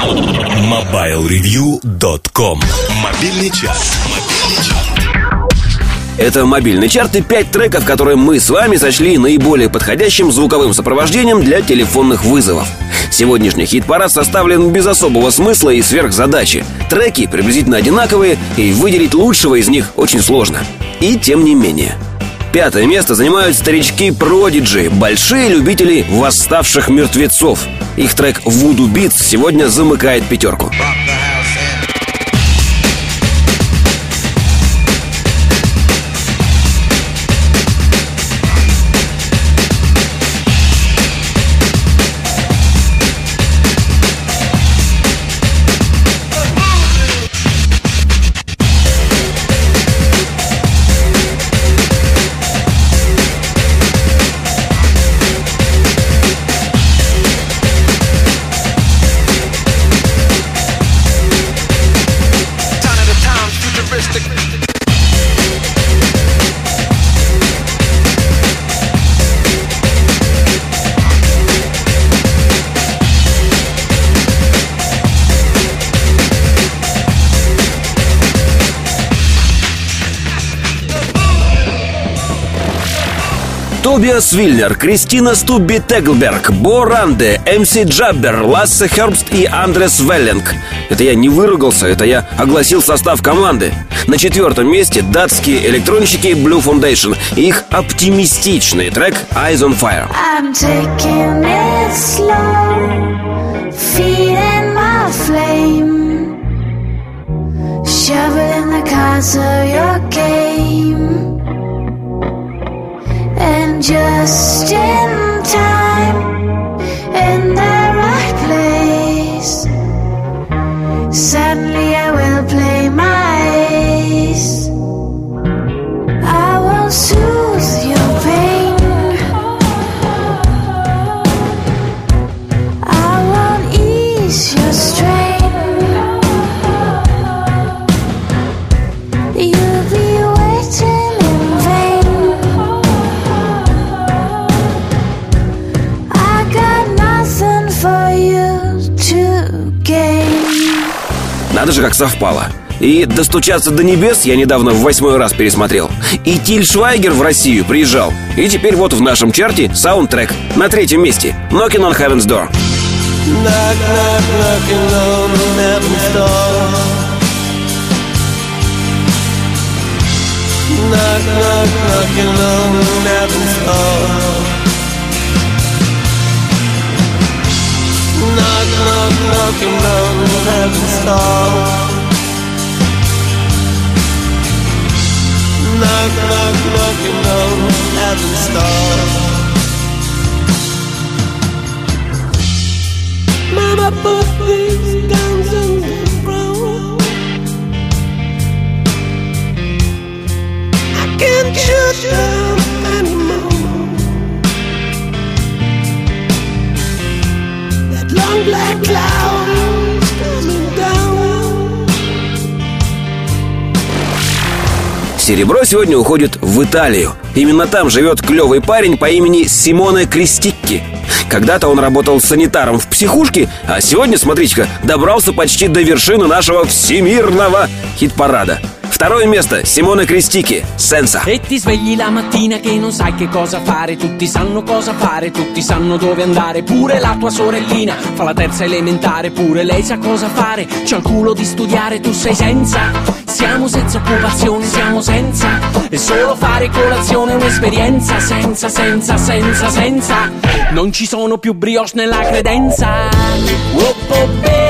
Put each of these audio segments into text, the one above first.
MobileReview.com Мобильный час. Это мобильный чарт и 5 треков, которые мы с вами сочли наиболее подходящим звуковым сопровождением для телефонных вызовов. Сегодняшний хит-парад составлен без особого смысла и сверхзадачи. Треки приблизительно одинаковые, и выделить лучшего из них очень сложно. И тем не менее. Пятое место занимают старички Продиджи, большие любители восставших мертвецов. Их трек «Вуду Битс» сегодня замыкает пятерку. Turn Тобиас Вильнер, Кристина Стубби Теглберг, Бо Ранде, МС Джаббер, Лассе Хербст и Андрес Веллинг. Это я не выругался, это я огласил состав команды. На четвертом месте датские электронщики Blue Foundation и их оптимистичный трек Eyes on Fire. I'm taking it slow, feeding my flame, shoveling the cards Надо же, как совпало. И «Достучаться до небес» я недавно в восьмой раз пересмотрел. И Тиль Швайгер в Россию приезжал. И теперь вот в нашем чарте саундтрек на третьем месте «Knocking on Heaven's Door». Knock, knock, knocking on heaven's door. Knock, knock, knocking on heaven's door. Knock, knock, knocking on heaven's door. Knock, knock, knocking on heaven's door. Mama put these guns on the ground. I can't shut them anymore. That long black cloud Серебро сегодня уходит в Италию. Именно там живет клевый парень по имени Симоне Кристикки. Когда-то он работал санитаром в психушке, а сегодня, смотрите-ка, добрался почти до вершины нашего всемирного хит-парада. Второе место Симоне Кристики «Сенса». E siamo senza occupazione, siamo senza, e solo fare colazione è un'esperienza, senza, senza, senza, senza, non ci sono più brioche nella credenza. Oh, oh,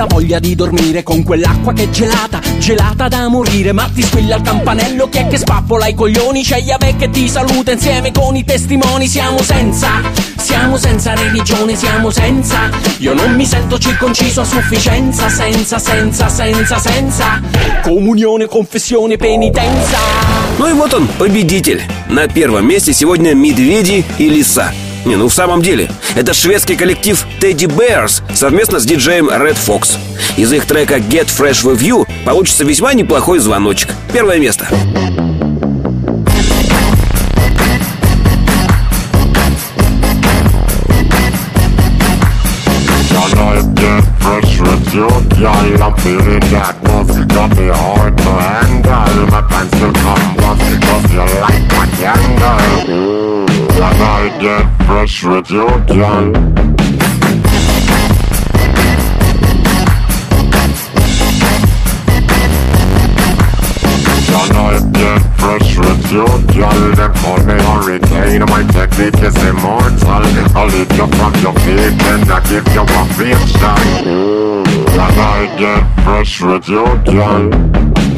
la voglia di dormire Con quell'acqua che è gelata, gelata da morire Ma ti squilla il campanello, chi è che spappola i coglioni C'è Yahweh che ti saluta insieme con i testimoni Siamo senza, siamo senza religione, siamo senza Io non mi sento circonciso a sufficienza Senza, senza, senza, senza Comunione, confessione, penitenza Ну и вот он, победитель. На первом месте сегодня медведи и лиса. Не, ну в самом деле, это шведский коллектив Teddy Bears совместно с диджеем Red Fox. Из их трека Get Fresh With You получится весьма неплохой звоночек. Первое место. Girl? I'm feeling that buzz Got me hard to handle My pants will come off Cause you like my candle Can I get fresh with you, girl? Can I get fresh with you, girl? They call me hurricane My technique is immortal I'll lift you from your feet And I give you a big shot Can I get fresh with you, girl?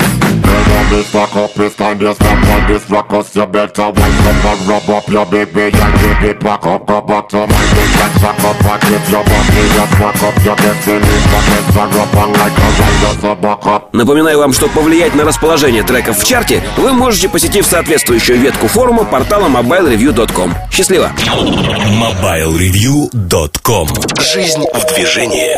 A cup, it's time to stop on this ruckus You better wake up and rub up your baby And give it back up, go back to my dick And chuck up and give your body a smack up Your destiny, but it's a rub on like a rider, so back up Напоминаю вам, что повлиять на расположение треков в чарте вы можете, посетив соответствующую ветку форума портала mobilereview.com. Счастливо! MobileReview.com Жизнь в движении